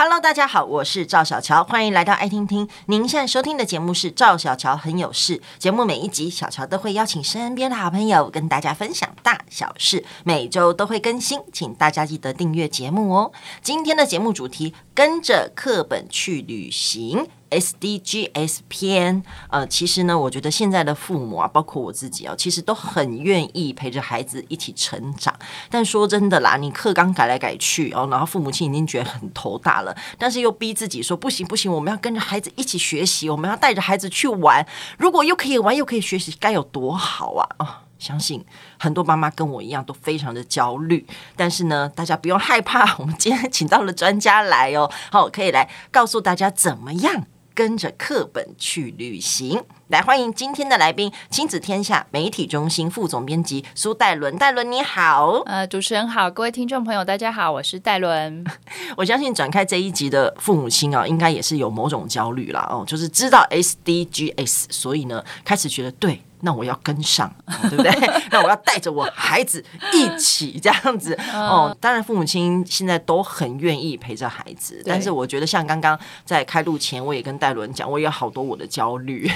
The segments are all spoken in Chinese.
Hello，大家好，我是赵小乔，欢迎来到爱听听。您现在收听的节目是赵小乔很有事。节目每一集，小乔都会邀请身边的好朋友跟大家分享大小事，每周都会更新，请大家记得订阅节目哦。今天的节目主题，跟着课本去旅行。SDGs 篇，呃，其实呢，我觉得现在的父母啊，包括我自己啊，其实都很愿意陪着孩子一起成长。但说真的啦，你课纲改来改去哦，然后父母亲已经觉得很头大了，但是又逼自己说不行不行，我们要跟着孩子一起学习，我们要带着孩子去玩。如果又可以玩又可以学习，该有多好啊！啊、哦，相信很多妈妈跟我一样都非常的焦虑。但是呢，大家不用害怕，我们今天请到了专家来哦，好，可以来告诉大家怎么样。跟着课本去旅行，来欢迎今天的来宾，亲子天下媒体中心副总编辑苏戴伦。戴伦你好，呃，主持人好，各位听众朋友大家好，我是戴伦。我相信展开这一集的父母亲啊，应该也是有某种焦虑啦。哦，就是知道 SDGs，所以呢，开始觉得对。那我要跟上，对不对？那我要带着我孩子一起这样子哦。当然，父母亲现在都很愿意陪着孩子，但是我觉得像刚刚在开录前，我也跟戴伦讲，我有好多我的焦虑。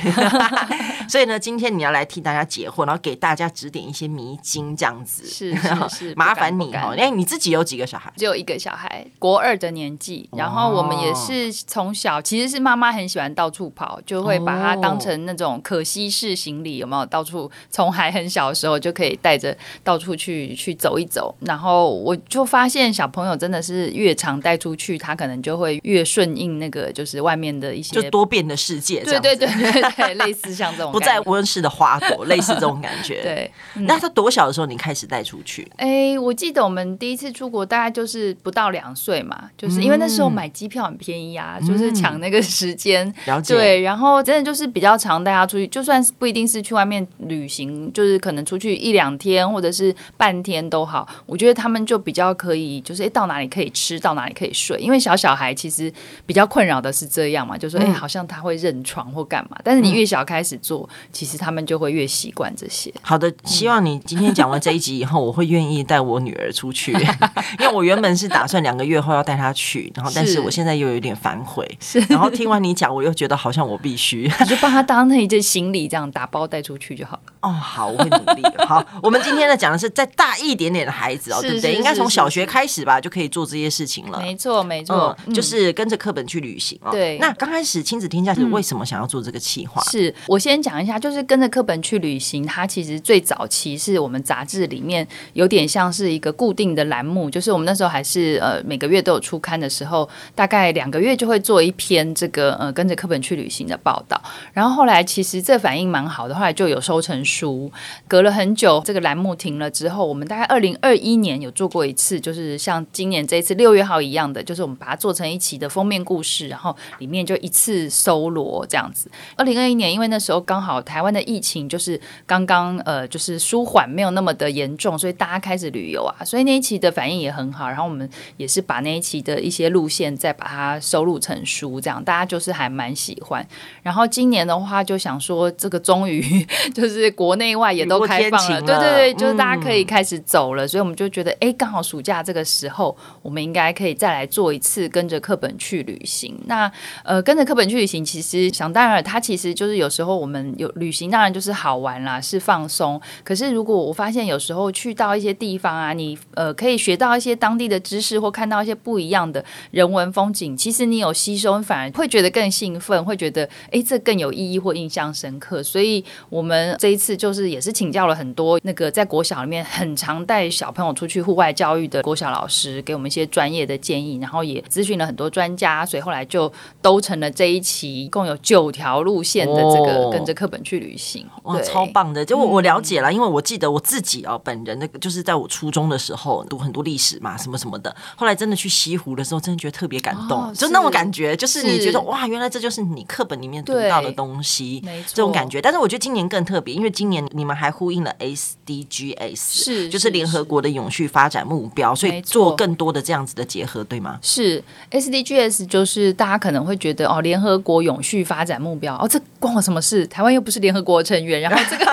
所以呢，今天你要来替大家解惑，然后给大家指点一些迷津，这样子是是是，麻烦你哦。哎，你自己有几个小孩？只有一个小孩，国二的年纪。然后我们也是从小，其实是妈妈很喜欢到处跑，就会把它当成那种可惜式行李，到处从还很小的时候就可以带着到处去去走一走。然后我就发现小朋友真的是越常带出去，他可能就会越顺应那个就是外面的一些就多变的世界。对对对对对，类似像这种。不在温室的花朵，类似这种感觉。对，那他多小的时候你开始带出去？哎，我记得我们第一次出国大概就是不到两岁嘛，就是因为那时候买机票很便宜啊，就是抢那个时间。了解。对，然后真的就是比较常带他出去，就算是不一定是去外面旅行，就是可能出去一两天或者是半天都好，我觉得他们就比较可以，就是哎到哪里可以吃，到哪里可以睡，因为小小孩其实比较困扰的是这样嘛，就是说哎好像他会认床或干嘛，但是你越小开始做，其实他们就会越习惯这些。好的，希望你今天讲完这一集以后，我会愿意带我女儿出去，因为我原本是打算两个月后要带她去，然后但是我现在又有点反悔，是，然后听完你讲，我又觉得好像我必须，你就帮她当那一件行李这样打包带出去就好。哦，好，我会努力。好，我们今天呢讲的是再大一点点的孩子哦，对不对？应该从小学开始吧，就可以做这些事情了。没错，没错，嗯，就是跟着课本去旅行哦。对，那刚开始亲子天下是为什么想要做这个企划？是我先讲一下，就是跟着课本去旅行，它其实最早期是我们杂志里面有点像是一个固定的栏目，就是我们那时候还是呃每个月都有出刊的时候，大概两个月就会做一篇这个呃跟着课本去旅行的报道。然后后来其实这反应蛮好的，后来就就有收成书。隔了很久，这个栏目停了之后，我们大概二零二一年有做过一次，就是像今年这一次六月号一样的，就是我们把它做成一期的封面故事，然后里面就一次搜罗这样子。二零二一年，因为那时候刚好台湾的疫情就是刚刚呃就是舒缓，没有那么的严重，所以大家开始旅游啊，所以那一期的反应也很好。然后我们也是把那一期的一些路线再把它收录成书，这样大家就是还蛮喜欢。然后今年的话，就想说这个终于 就是国内外。也都开放了，对对对，就是大家可以开始走了，嗯、所以我们就觉得，哎，刚好暑假这个时候，我们应该可以再来做一次跟着课本去旅行。那呃，跟着课本去旅行，其实想当然，它其实就是有时候我们有旅行，当然就是好玩啦，是放松。可是如果我发现有时候去到一些地方啊，你呃可以学到一些当地的知识，或看到一些不一样的人文风景，其实你有吸收，反而会觉得更兴奋，会觉得哎，这更有意义或印象深刻。所以我们这一次就是也。是请教了很多那个在国小里面很常带小朋友出去户外教育的国小老师，给我们一些专业的建议，然后也咨询了很多专家，所以后来就都成了这一期共有九条路线的这个跟着课本去旅行，哇，超棒的！就我我了解了，因为我记得我自己哦，本人那个就是在我初中的时候读很多历史嘛，什么什么的，后来真的去西湖的时候，真的觉得特别感动，就那种感觉，就是你觉得哇，原来这就是你课本里面读到的东西，没错，这种感觉。但是我觉得今年更特别，因为今年你们。还呼应了 SDGs，是就是联合国的永续发展目标，所以做更多的这样子的结合，对吗？是 SDGs，就是大家可能会觉得哦，联合国永续发展目标哦，这关我什么事？台湾又不是联合国成员。然后 这个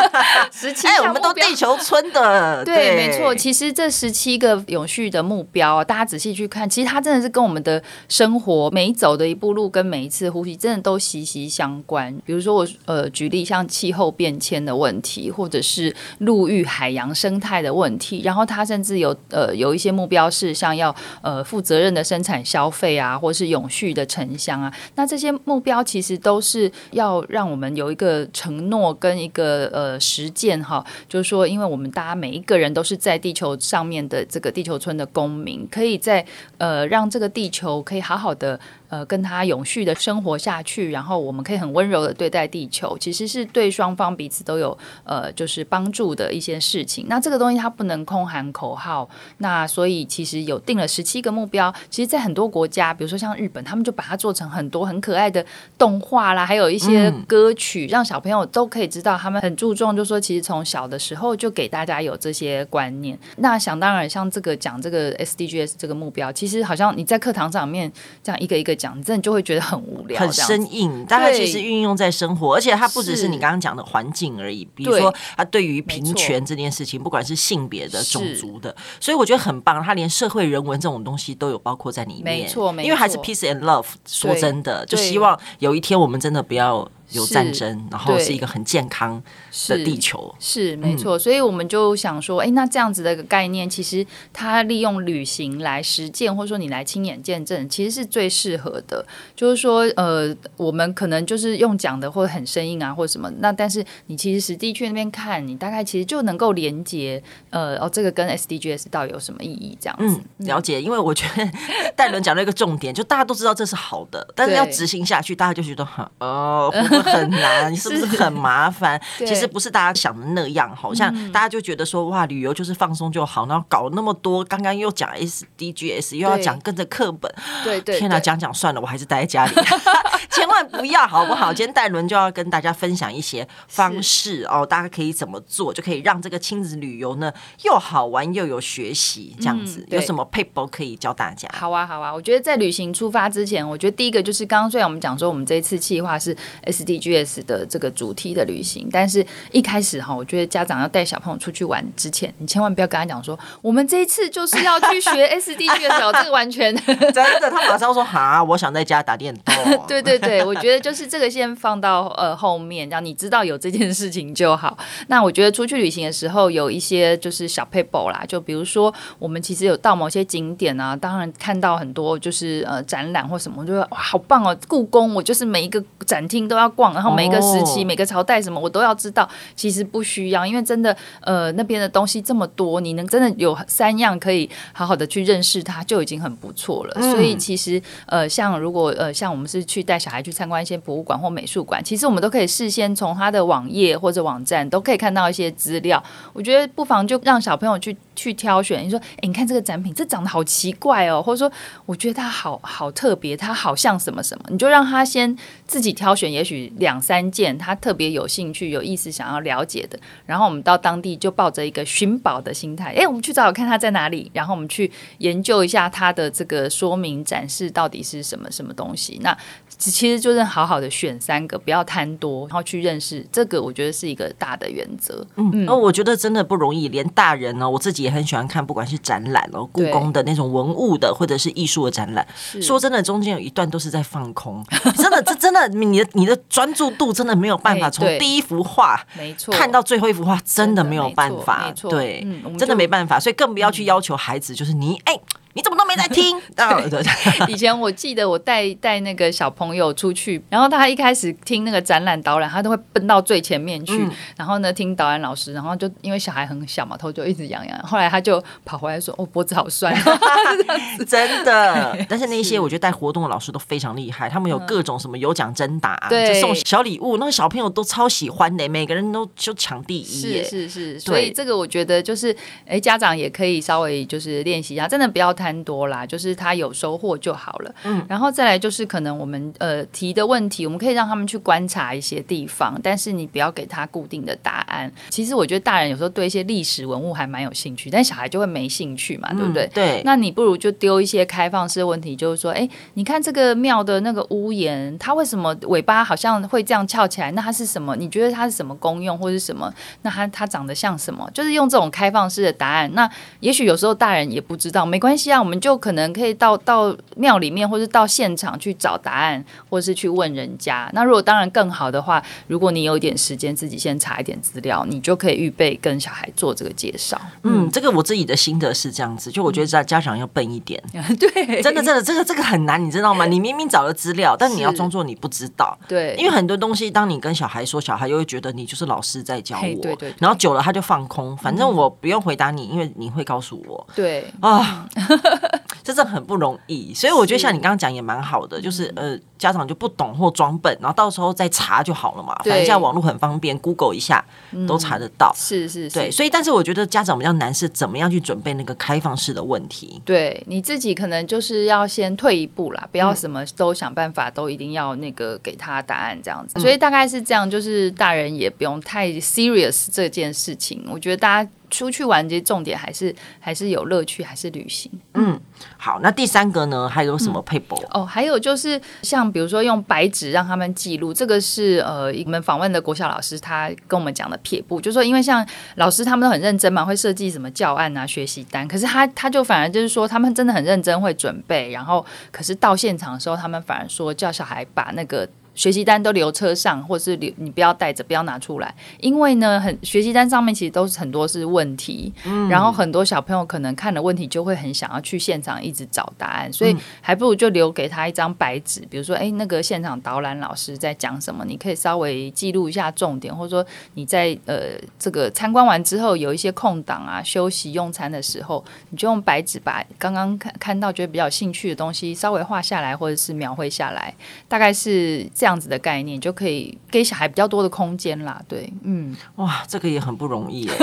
十七，哎，我们都地球村的，对，对没错。其实这十七个永续的目标，大家仔细去看，其实它真的是跟我们的生活每一走的一步路，跟每一次呼吸，真的都息息相关。比如说我呃举例，像气候变迁的问题，或者是陆域海洋生态的问题，然后它甚至有呃有一些目标是像要呃负责任的生产消费啊，或是永续的城乡啊，那这些目标其实都是要让我们有一个承诺跟一个呃实践哈，就是说，因为我们大家每一个人都是在地球上面的这个地球村的公民，可以在呃让这个地球可以好好的。呃，跟他永续的生活下去，然后我们可以很温柔的对待地球，其实是对双方彼此都有呃，就是帮助的一些事情。那这个东西它不能空喊口号，那所以其实有定了十七个目标。其实，在很多国家，比如说像日本，他们就把它做成很多很可爱的动画啦，还有一些歌曲，让小朋友都可以知道。他们很注重，就是说其实从小的时候就给大家有这些观念。那想当然，像这个讲这个 SDGs 这个目标，其实好像你在课堂上面这样一个一个。讲真的就会觉得很无聊，很生硬。但它其实运用在生活，而且它不只是你刚刚讲的环境而已。比如说，它对于平权这件事情，不管是性别的、种族的，所以我觉得很棒。它连社会人文这种东西都有包括在里面，没错，没错。因为还是 peace and love。说真的，就希望有一天我们真的不要。有战争，然后是一个很健康的地球，是，是没错。所以我们就想说，哎、欸，那这样子的一个概念，其实它利用旅行来实践，或者说你来亲眼见证，其实是最适合的。就是说，呃，我们可能就是用讲的，或者很生硬啊，或者什么。那但是你其实实地去那边看，你大概其实就能够连接，呃，哦，这个跟 SDGs 到底有什么意义？这样子、嗯、了解。因为我觉得戴伦讲了一个重点，就大家都知道这是好的，但是要执行下去，大家就觉得很哦。很难，你 是不是很麻烦？其实不是大家想的那样，好像大家就觉得说哇，旅游就是放松就好，然后搞那么多。刚刚又讲 SDGs，又要讲跟着课本，对对，天哪，讲讲算了，我还是待在家里，千万不要，好不好？今天戴伦就要跟大家分享一些方式哦，大家可以怎么做，就可以让这个亲子旅游呢又好玩又有学习，这样子有什么撇步可以教大家？好啊，好啊，我觉得在旅行出发之前，我觉得第一个就是刚刚虽然我们讲说我们这一次计划是 SDGs。的这个主题的旅行，但是一开始哈，我觉得家长要带小朋友出去玩之前，你千万不要跟他讲说，我们这一次就是要去学 SDG 的时候，这个完全 真的，他马上说哈，我想在家打电动。对对对，我觉得就是这个先放到呃后面，让你知道有这件事情就好。那我觉得出去旅行的时候，有一些就是小撇步啦，就比如说我们其实有到某些景点啊，当然看到很多就是呃展览或什么，就会哇好棒哦，故宫我就是每一个展厅都要逛，然后。每一个时期、每个朝代什么我都要知道，其实不需要，因为真的，呃，那边的东西这么多，你能真的有三样可以好好的去认识它，就已经很不错了。嗯、所以其实，呃，像如果呃，像我们是去带小还去参观一些博物馆或美术馆，其实我们都可以事先从他的网页或者网站都可以看到一些资料。我觉得不妨就让小朋友去去挑选。你说，哎，你看这个展品，这长得好奇怪哦，或者说，我觉得它好好特别，它好像什么什么，你就让他先自己挑选，也许两。三件他特别有兴趣、有意思、想要了解的，然后我们到当地就抱着一个寻宝的心态，哎，我们去找找看它在哪里，然后我们去研究一下它的这个说明展示到底是什么什么东西。那其实就是好好的选三个，不要贪多，然后去认识这个，我觉得是一个大的原则。嗯，那、嗯、我觉得真的不容易，连大人呢，我自己也很喜欢看，不管是展览哦，故宫的那种文物的，或者是艺术的展览。说真的，中间有一段都是在放空，真的，这真的，你的你的专注。度真的没有办法从第一幅画没错。看到最后一幅画，真的没有办法，对，真的没办法，所以更不要去要求孩子，就是你哎。你怎么都没在听？以前我记得我带带那个小朋友出去，然后他一开始听那个展览导览，他都会奔到最前面去，嗯、然后呢听导演老师，然后就因为小孩很小嘛，头就一直痒痒。后来他就跑回来说：“哦，脖子好酸。”真的。但是那些我觉得带活动的老师都非常厉害，他们有各种什么有奖征答，嗯、就送小礼物，那个小朋友都超喜欢的，每个人都就抢第一。是是是，所以这个我觉得就是，哎，家长也可以稍微就是练习一下，真的不要太。贪多啦，就是他有收获就好了。嗯，然后再来就是可能我们呃提的问题，我们可以让他们去观察一些地方，但是你不要给他固定的答案。其实我觉得大人有时候对一些历史文物还蛮有兴趣，但小孩就会没兴趣嘛，对不对？嗯、对。那你不如就丢一些开放式的问题，就是说，哎，你看这个庙的那个屋檐，它为什么尾巴好像会这样翘起来？那它是什么？你觉得它是什么功用，或是什么？那它它长得像什么？就是用这种开放式的答案。那也许有时候大人也不知道，没关系啊，我们就可能可以到到庙里面，或是到现场去找答案，或是去问人家。那如果当然更好的话，如果你有一点时间，自己先查一点资料，你就可以预备跟小孩做这个介绍。嗯，这个我自己的心得是这样子，就我觉得家家长要笨一点。对，真的真的，这个这个很难，你知道吗？你明明找了资料，但你要装作你不知道。对，因为很多东西，当你跟小孩说，小孩又会觉得你就是老师在教我。对对对。然后久了他就放空，反正我不用回答你，因为你会告诉我。对啊，这真的很不容易。所以我觉得像你刚刚讲也蛮好的，就是呃，家长就不懂或装笨，然后到时候再查就好了嘛。反正现在网络很方便，Google 一下都查得到。是是是。对，所以但是我觉得家长比较难是怎么样去准备那个开放式的问题。对，你自己可能就是要先退一步啦，不要什么都想办法都一定要那个给他答案这样子。所以大概是这样，就是大人也不用太 serious 这件事情。我觉得大家。出去玩，这些重点还是还是有乐趣，还是旅行。嗯，好，那第三个呢？还有什么配补？哦，还有就是像比如说用白纸让他们记录，这个是呃我们访问的国小老师他跟我们讲的撇步，就是说因为像老师他们都很认真嘛，会设计什么教案啊、学习单，可是他他就反而就是说他们真的很认真会准备，然后可是到现场的时候，他们反而说叫小孩把那个。学习单都留车上，或是留你不要带着，不要拿出来，因为呢，很学习单上面其实都是很多是问题，嗯，然后很多小朋友可能看了问题就会很想要去现场一直找答案，所以还不如就留给他一张白纸，比如说，哎，那个现场导览老师在讲什么，你可以稍微记录一下重点，或者说你在呃这个参观完之后有一些空档啊，休息用餐的时候，你就用白纸把刚刚看看到觉得比较有兴趣的东西稍微画下来，或者是描绘下来，大概是这样。这样子的概念就可以给小孩比较多的空间啦，对，嗯，哇，这个也很不容易哎，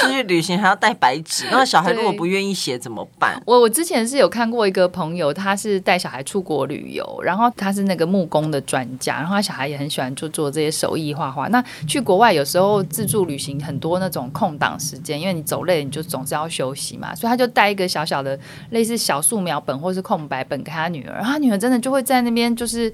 出去旅行还要带白纸，那小孩如果不愿意写怎么办？我我之前是有看过一个朋友，他是带小孩出国旅游，然后他是那个木工的专家，然后他小孩也很喜欢做做这些手艺画画。那去国外有时候自助旅行很多那种空档时间，因为你走累，你就总是要休息嘛，所以他就带一个小小的类似小素描本或是空白本给他女儿，然后他女儿真的就会在那边就是。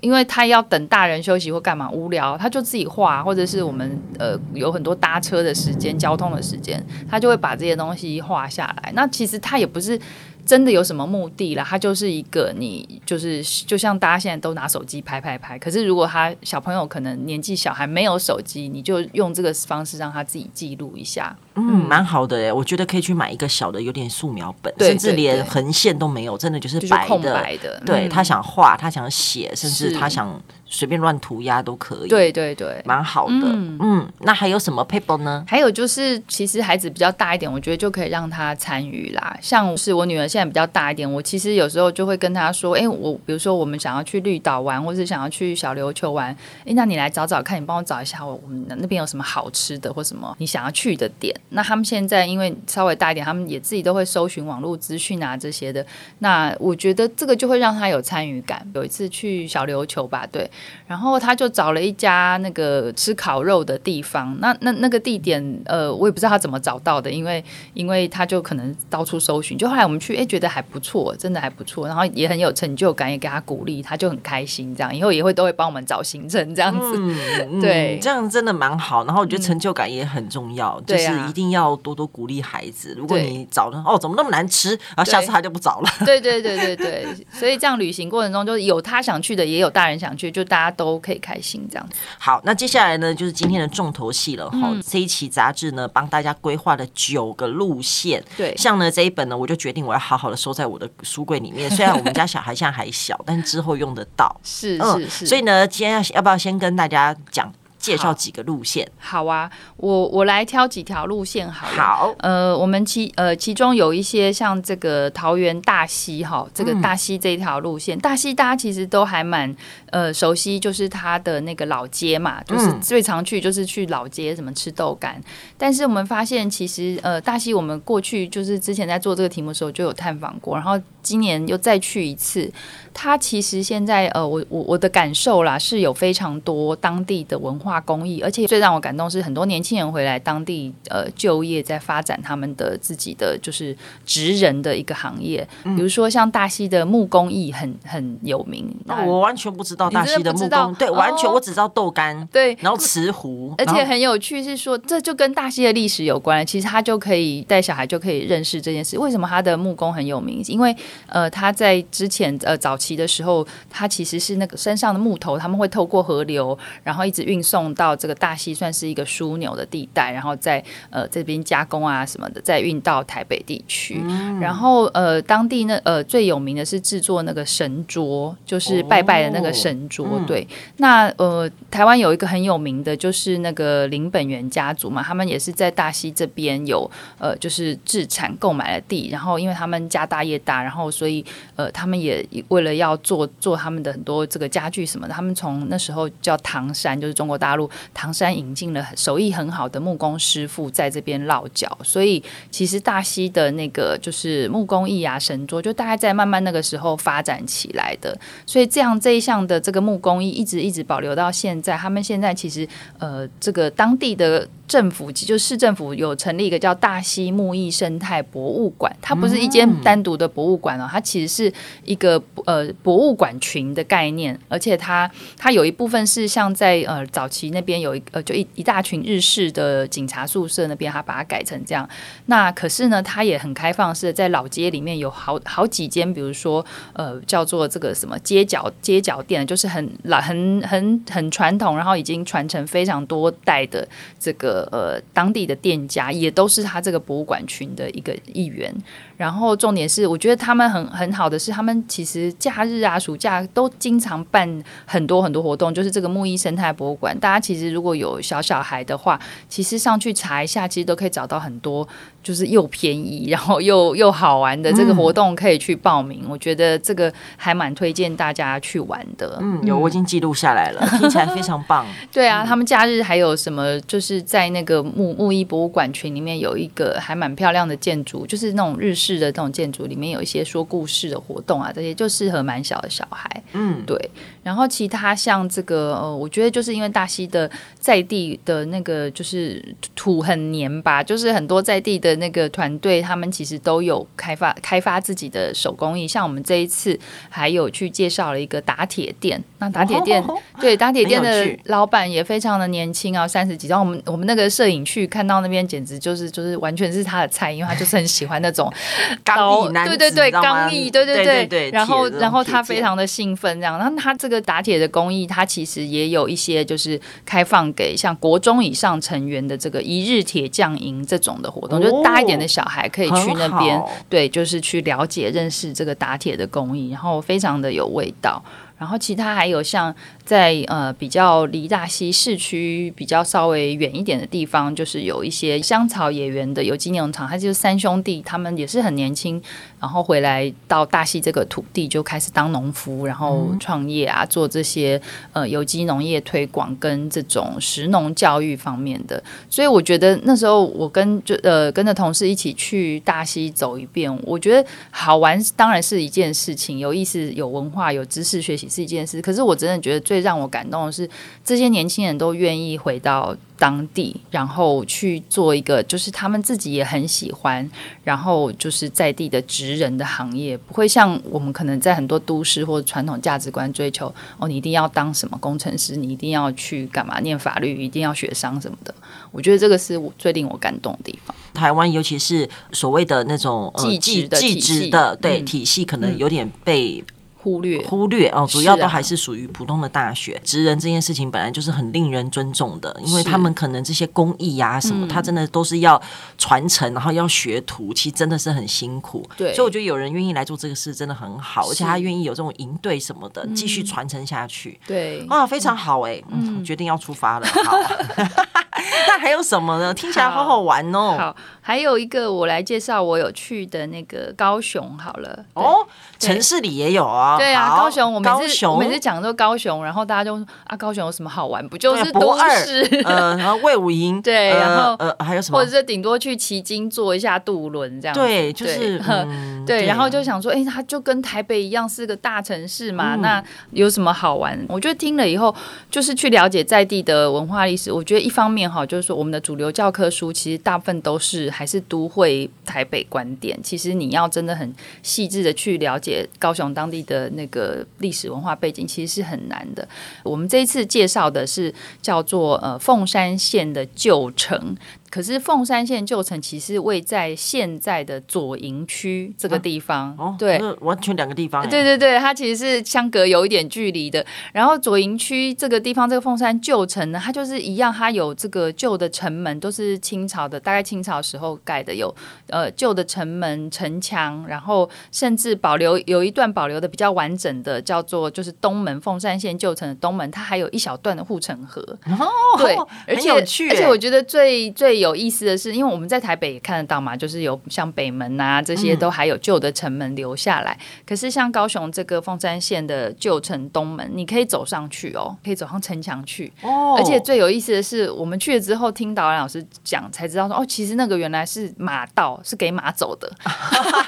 因为他要等大人休息或干嘛无聊，他就自己画，或者是我们呃有很多搭车的时间、交通的时间，他就会把这些东西画下来。那其实他也不是。真的有什么目的啦？他就是一个你就是就像大家现在都拿手机拍拍拍，可是如果他小朋友可能年纪小还没有手机，你就用这个方式让他自己记录一下，嗯，蛮好的哎，我觉得可以去买一个小的有点素描本，甚至连横线都没有，真的就是白的，空白的。对，他想画，他想写，甚至他想。随便乱涂鸦都可以，对对对，蛮好的。嗯，嗯，那还有什么 paper 呢？还有就是，其实孩子比较大一点，我觉得就可以让他参与啦。像是我女儿现在比较大一点，我其实有时候就会跟她说：“哎、欸，我比如说我们想要去绿岛玩，或是想要去小琉球玩，哎、欸，那你来找找看，你帮我找一下我我们那边有什么好吃的或什么你想要去的点。”那他们现在因为稍微大一点，他们也自己都会搜寻网络资讯啊这些的。那我觉得这个就会让他有参与感。有一次去小琉球吧，对。然后他就找了一家那个吃烤肉的地方，那那那个地点，呃，我也不知道他怎么找到的，因为因为他就可能到处搜寻，就后来我们去，哎，觉得还不错，真的还不错，然后也很有成就感，也给他鼓励，他就很开心，这样。以后也会都会帮我们找行程这样子，嗯、对，这样真的蛮好。然后我觉得成就感也很重要，嗯、就是一定要多多鼓励孩子。如果你找的哦，怎么那么难吃，然后下次他就不找了。对对对对对，所以这样旅行过程中，就有他想去的，也有大人想去，就大家都。可以开心这样子。好，那接下来呢，就是今天的重头戏了哈。嗯、这一期杂志呢，帮大家规划了九个路线。对，像呢这一本呢，我就决定我要好好的收在我的书柜里面。虽然我们家小孩现在还小，但之后用得到。是是是。所以呢，今天要要不要先跟大家讲？介绍几个路线。好，好啊，我我来挑几条路线好了。好，呃，我们其呃其中有一些像这个桃园大溪哈，这个大溪这一条路线，嗯、大溪大家其实都还蛮呃熟悉，就是它的那个老街嘛，就是最常去就是去老街什么吃豆干。但是我们发现，其实呃大溪我们过去就是之前在做这个题目的时候就有探访过，然后今年又再去一次。它其实现在呃，我我我的感受啦，是有非常多当地的文化工艺，而且最让我感动是很多年轻人回来当地呃就业，在发展他们的自己的就是职人的一个行业。嗯、比如说像大溪的木工艺很很有名，那我完全不知道大溪的木工，对，完全我只知道豆干，对，然后瓷壶，而且很有趣是说，这就跟大溪的历史有关。其实他就可以带小孩就可以认识这件事。为什么他的木工很有名？因为呃他在之前呃早期。的时候，他其实是那个山上的木头，他们会透过河流，然后一直运送到这个大溪，算是一个枢纽的地带，然后在呃这边加工啊什么的，再运到台北地区。嗯、然后呃当地那呃最有名的是制作那个神桌，就是拜拜的那个神桌。哦、对，嗯、那呃台湾有一个很有名的，就是那个林本源家族嘛，他们也是在大溪这边有呃就是自产购买了地，然后因为他们家大业大，然后所以呃他们也为了要做做他们的很多这个家具什么的，他们从那时候叫唐山，就是中国大大陆唐山引进了手艺很好的木工师傅在这边落脚，所以其实大溪的那个就是木工艺啊神桌，就大概在慢慢那个时候发展起来的，所以这样这一项的这个木工艺一直一直保留到现在。他们现在其实呃这个当地的政府就市政府有成立一个叫大溪木艺生态博物馆，它不是一间单独的博物馆哦，它其实是一个呃。博物馆群的概念，而且它它有一部分是像在呃早期那边有一呃就一一大群日式的警察宿舍那边，它把它改成这样。那可是呢，它也很开放，是在老街里面有好好几间，比如说呃叫做这个什么街角街角店，就是很老很很很传统，然后已经传承非常多代的这个呃当地的店家，也都是他这个博物馆群的一个一员。然后重点是，我觉得他们很很好的是，他们其实假日啊、暑假都经常办很多很多活动。就是这个木艺生态博物馆，大家其实如果有小小孩的话，其实上去查一下，其实都可以找到很多。就是又便宜，然后又又好玩的这个活动可以去报名，嗯、我觉得这个还蛮推荐大家去玩的。嗯，有，我已经记录下来了，听起来非常棒。对啊，他们假日还有什么？就是在那个木木艺博物馆群里面有一个还蛮漂亮的建筑，就是那种日式的这种建筑，里面有一些说故事的活动啊，这些就适合蛮小的小孩。嗯，对。然后其他像这个，呃，我觉得就是因为大溪的在地的那个就是土很黏吧，就是很多在地的。那个团队他们其实都有开发开发自己的手工艺，像我们这一次还有去介绍了一个打铁店。那打铁店，哦、对打铁店的老板也非常的年轻啊，三十几。然后我们我们那个摄影去看到那边，简直就是就是完全是他的菜，因为他就是很喜欢那种 钢艺，对对对，钢艺，对对对，对对对。然后然后他非常的兴奋，这样。然后他这个打铁的工艺，它其实也有一些就是开放给像国中以上成员的这个一日铁匠营这种的活动，哦、就大一点的小孩可以去那边，对，就是去了解认识这个打铁的工艺，然后非常的有味道。然后其他还有像。在呃比较离大溪市区比较稍微远一点的地方，就是有一些香草野园的有机农场，他就是三兄弟，他们也是很年轻，然后回来到大溪这个土地就开始当农夫，然后创业啊，做这些呃有机农业推广跟这种食农教育方面的。所以我觉得那时候我跟就呃跟着同事一起去大溪走一遍，我觉得好玩当然是一件事情，有意思、有文化、有知识学习是一件事，可是我真的觉得最最让我感动的是，这些年轻人都愿意回到当地，然后去做一个，就是他们自己也很喜欢，然后就是在地的职人的行业，不会像我们可能在很多都市或传统价值观追求，哦，你一定要当什么工程师，你一定要去干嘛念法律，一定要学商什么的。我觉得这个是我最令我感动的地方。台湾尤其是所谓的那种技技职的对、嗯、体系，可能有点被。忽略。忽略哦，主要都还是属于普通的大学。职人这件事情本来就是很令人尊重的，因为他们可能这些工艺呀、啊、什么，他真的都是要传承，然后要学徒，其实真的是很辛苦。对，所以我觉得有人愿意来做这个事真的很好，而且他愿意有这种营队什么的继续传承下去。对，啊，非常好哎、欸，嗯，决定要出发了。好，那 还有什么呢？听起来好好玩哦。好，还有一个我来介绍，我有去的那个高雄。好了，哦，城市里也有啊。对啊，高雄，我每次我每次讲说高雄，然后大家就说啊，高雄有什么好玩？不就是都市？呃，然后魏武营，对，然后呃还有什么？或者是顶多去旗津坐一下渡轮这样。对，就是 对，然后就想说，哎，它就跟台北一样是个大城市嘛，那有什么好玩？我觉得听了以后，就是去了解在地的文化历史。我觉得一方面哈，就是说我们的主流教科书其实大部分都是还是都会台北观点。其实你要真的很细致的去了解高雄当地的那个历史文化背景，其实是很难的。我们这一次介绍的是叫做呃凤山县的旧城。可是凤山县旧城其实位在现在的左营区这个地方，啊哦、对，完全两个地方。对对对，它其实是相隔有一点距离的。然后左营区这个地方，这个凤山旧城呢，它就是一样，它有这个旧的城门，都是清朝的，大概清朝时候盖的，有呃旧的城门、城墙，然后甚至保留有一段保留的比较完整的，叫做就是东门凤山县旧城的东门，它还有一小段的护城河。哦，对，而且而且我觉得最最有意思的是，因为我们在台北也看得到嘛，就是有像北门啊这些都还有旧的城门留下来。嗯、可是像高雄这个凤山县的旧城东门，你可以走上去哦，可以走上城墙去。哦，而且最有意思的是，我们去了之后听导演老师讲，才知道说哦，其实那个原来是马道，是给马走的。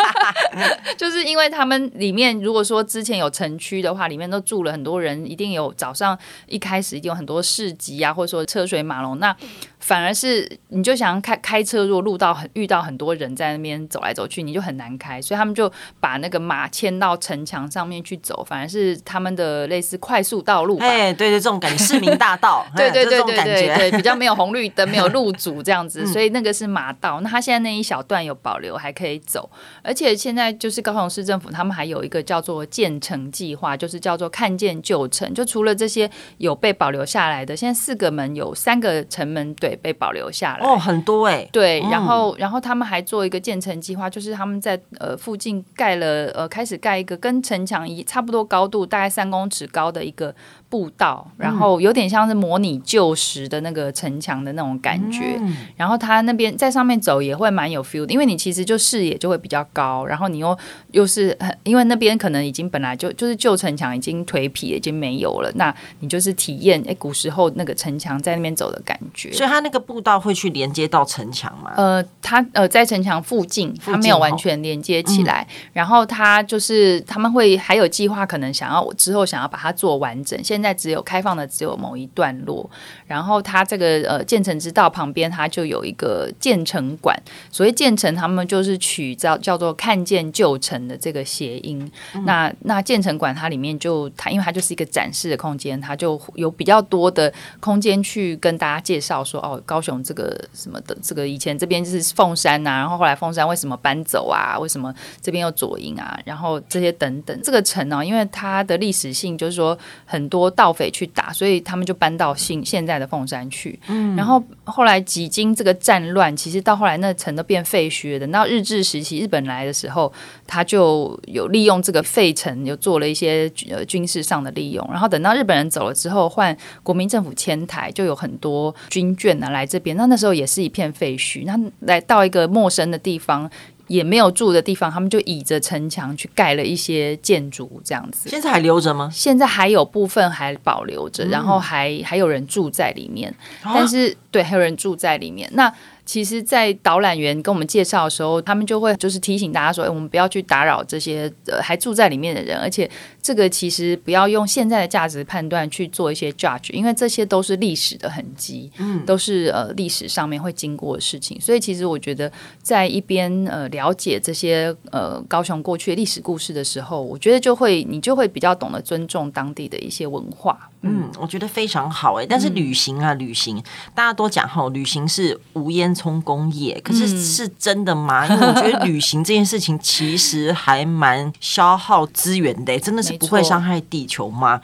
就是因为他们里面如果说之前有城区的话，里面都住了很多人，一定有早上一开始一定有很多市集啊，或者说车水马龙那。反而是你就想开开车，如果路到很遇到很多人在那边走来走去，你就很难开，所以他们就把那个马牵到城墙上面去走，反而是他们的类似快速道路。哎，对对，这种感觉，市民大道，对对对对对对，比较没有红绿灯，没有路阻这样子，所以那个是马道。那他现在那一小段有保留，还可以走，而且现在就是高雄市政府他们还有一个叫做建成计划，就是叫做看见旧城，就除了这些有被保留下来的，现在四个门有三个城门对。被保留下来。哦，很多哎、欸，对，然后、嗯、然后他们还做一个建成计划，就是他们在呃附近盖了呃开始盖一个跟城墙一差不多高度，大概三公尺高的一个步道，然后有点像是模拟旧时的那个城墙的那种感觉。嗯、然后他那边在上面走也会蛮有 feel 的，因为你其实就视野就会比较高，然后你又又是很因为那边可能已经本来就就是旧城墙已经颓圮已经没有了，那你就是体验哎古时候那个城墙在那边走的感觉。所以他那个步道会去连接到城墙吗？呃，他呃在城墙附近，他没有完全连接起来。嗯、然后他就是他们会还有计划，可能想要之后想要把它做完整。现在只有开放的只有某一段落。然后它这个呃建成之道旁边，它就有一个建成馆。所谓建成，他们就是取叫叫做看见旧城的这个谐音。嗯、那那建成馆它里面就它因为它就是一个展示的空间，它就有比较多的空间去跟大家介绍说哦高雄。这个什么的，这个以前这边就是凤山呐、啊，然后后来凤山为什么搬走啊？为什么这边有左营啊？然后这些等等，这个城呢、啊，因为它的历史性就是说很多盗匪去打，所以他们就搬到现现在的凤山去。嗯，然后后来几经这个战乱，其实到后来那城都变废墟了。等到日治时期日本来的时候，他就有利用这个废城，有做了一些呃军事上的利用。然后等到日本人走了之后，换国民政府迁台，就有很多军眷啊来这边。那那时候也是一片废墟，那来到一个陌生的地方，也没有住的地方，他们就倚着城墙去盖了一些建筑，这样子。现在还留着吗？现在还有部分还保留着，然后还还有人住在里面，嗯、但是对，还有人住在里面。那其实，在导览员跟我们介绍的时候，他们就会就是提醒大家说：“哎，我们不要去打扰这些呃还住在里面的人，而且这个其实不要用现在的价值判断去做一些 judge，因为这些都是历史的痕迹，嗯，都是呃历史上面会经过的事情。所以，其实我觉得在一边呃了解这些呃高雄过去的历史故事的时候，我觉得就会你就会比较懂得尊重当地的一些文化。嗯，我觉得非常好哎。但是旅行啊，旅行大家都讲哈，旅行是无烟。充工业，可是是真的吗？因为我觉得旅行这件事情其实还蛮消耗资源的，真的是不会伤害地球吗？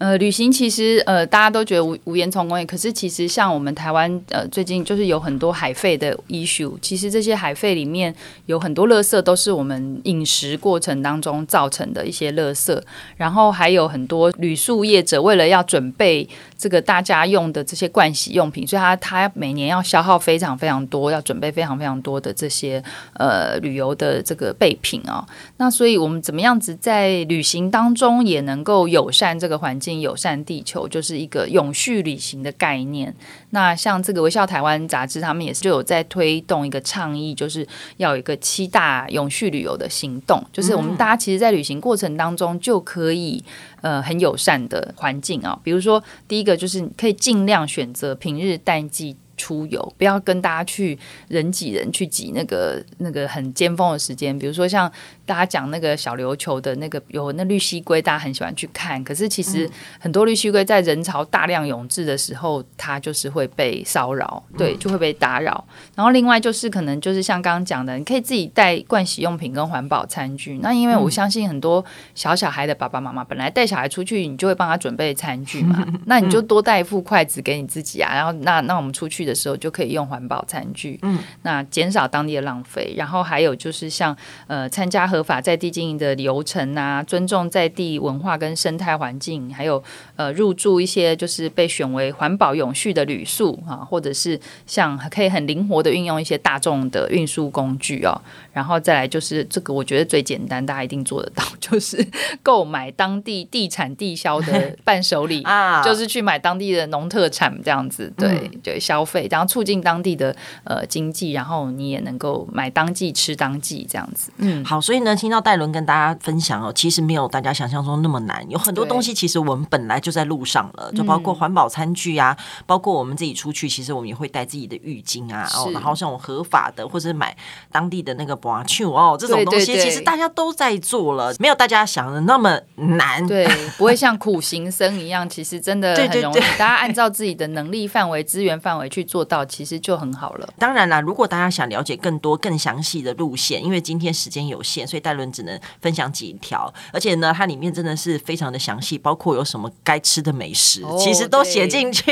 呃，旅行其实呃，大家都觉得无无烟囱工业，可是其实像我们台湾呃，最近就是有很多海废的 issue。其实这些海废里面有很多垃圾都是我们饮食过程当中造成的一些垃圾，然后还有很多旅宿业者为了要准备这个大家用的这些盥洗用品，所以他他每年要消耗非常非常多，要准备非常非常多的这些呃旅游的这个备品啊、哦。那所以我们怎么样子在旅行当中也能够友善这个环境？友善地球就是一个永续旅行的概念。那像这个微笑台湾杂志，他们也是就有在推动一个倡议，就是要有一个七大永续旅游的行动，就是我们大家其实，在旅行过程当中就可以呃很友善的环境啊。比如说，第一个就是可以尽量选择平日淡季出游，不要跟大家去人挤人去挤那个那个很尖峰的时间，比如说像。大家讲那个小琉球的那个有那绿蜥龟，大家很喜欢去看。可是其实很多绿蜥龟在人潮大量涌至的时候，它就是会被骚扰，对，就会被打扰。然后另外就是可能就是像刚刚讲的，你可以自己带盥洗用品跟环保餐具。那因为我相信很多小小孩的爸爸妈妈本来带小孩出去，你就会帮他准备餐具嘛，那你就多带一副筷子给你自己啊。然后那那我们出去的时候就可以用环保餐具，嗯，那减少当地的浪费。然后还有就是像呃参加合法在地经营的流程啊，尊重在地文化跟生态环境，还有呃入住一些就是被选为环保永续的旅宿啊，或者是像可以很灵活的运用一些大众的运输工具哦，然后再来就是这个我觉得最简单，大家一定做得到，就是购买当地地产地销的 伴手礼啊，就是去买当地的农特产这样子，对对消费，然后促进当地的呃经济，然后你也能够买当季吃当季这样子，嗯，好，所以呢。听到戴伦跟大家分享哦，其实没有大家想象中那么难，有很多东西其实我们本来就在路上了，就包括环保餐具啊，包括我们自己出去，其实我们也会带自己的浴巾啊，哦，然后像我合法的或者买当地的那个 barbecue 哦，这种东西其实大家都在做了，没有大家想的那么难，对，不会像苦行僧一样，其实真的很容易，大家按照自己的能力范围、资源范围去做到，其实就很好了。当然啦，如果大家想了解更多、更详细的路线，因为今天时间有限，所以。戴伦只能分享几条，而且呢，它里面真的是非常的详细，包括有什么该吃的美食，哦、其实都写进去。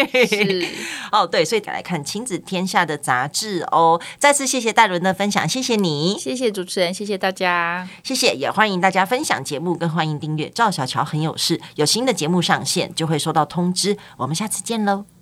哦，对，所以再来看亲子天下的杂志哦。再次谢谢戴伦的分享，谢谢你，谢谢主持人，谢谢大家，谢谢，也欢迎大家分享节目，跟欢迎订阅赵小乔很有事，有新的节目上线就会收到通知。我们下次见喽。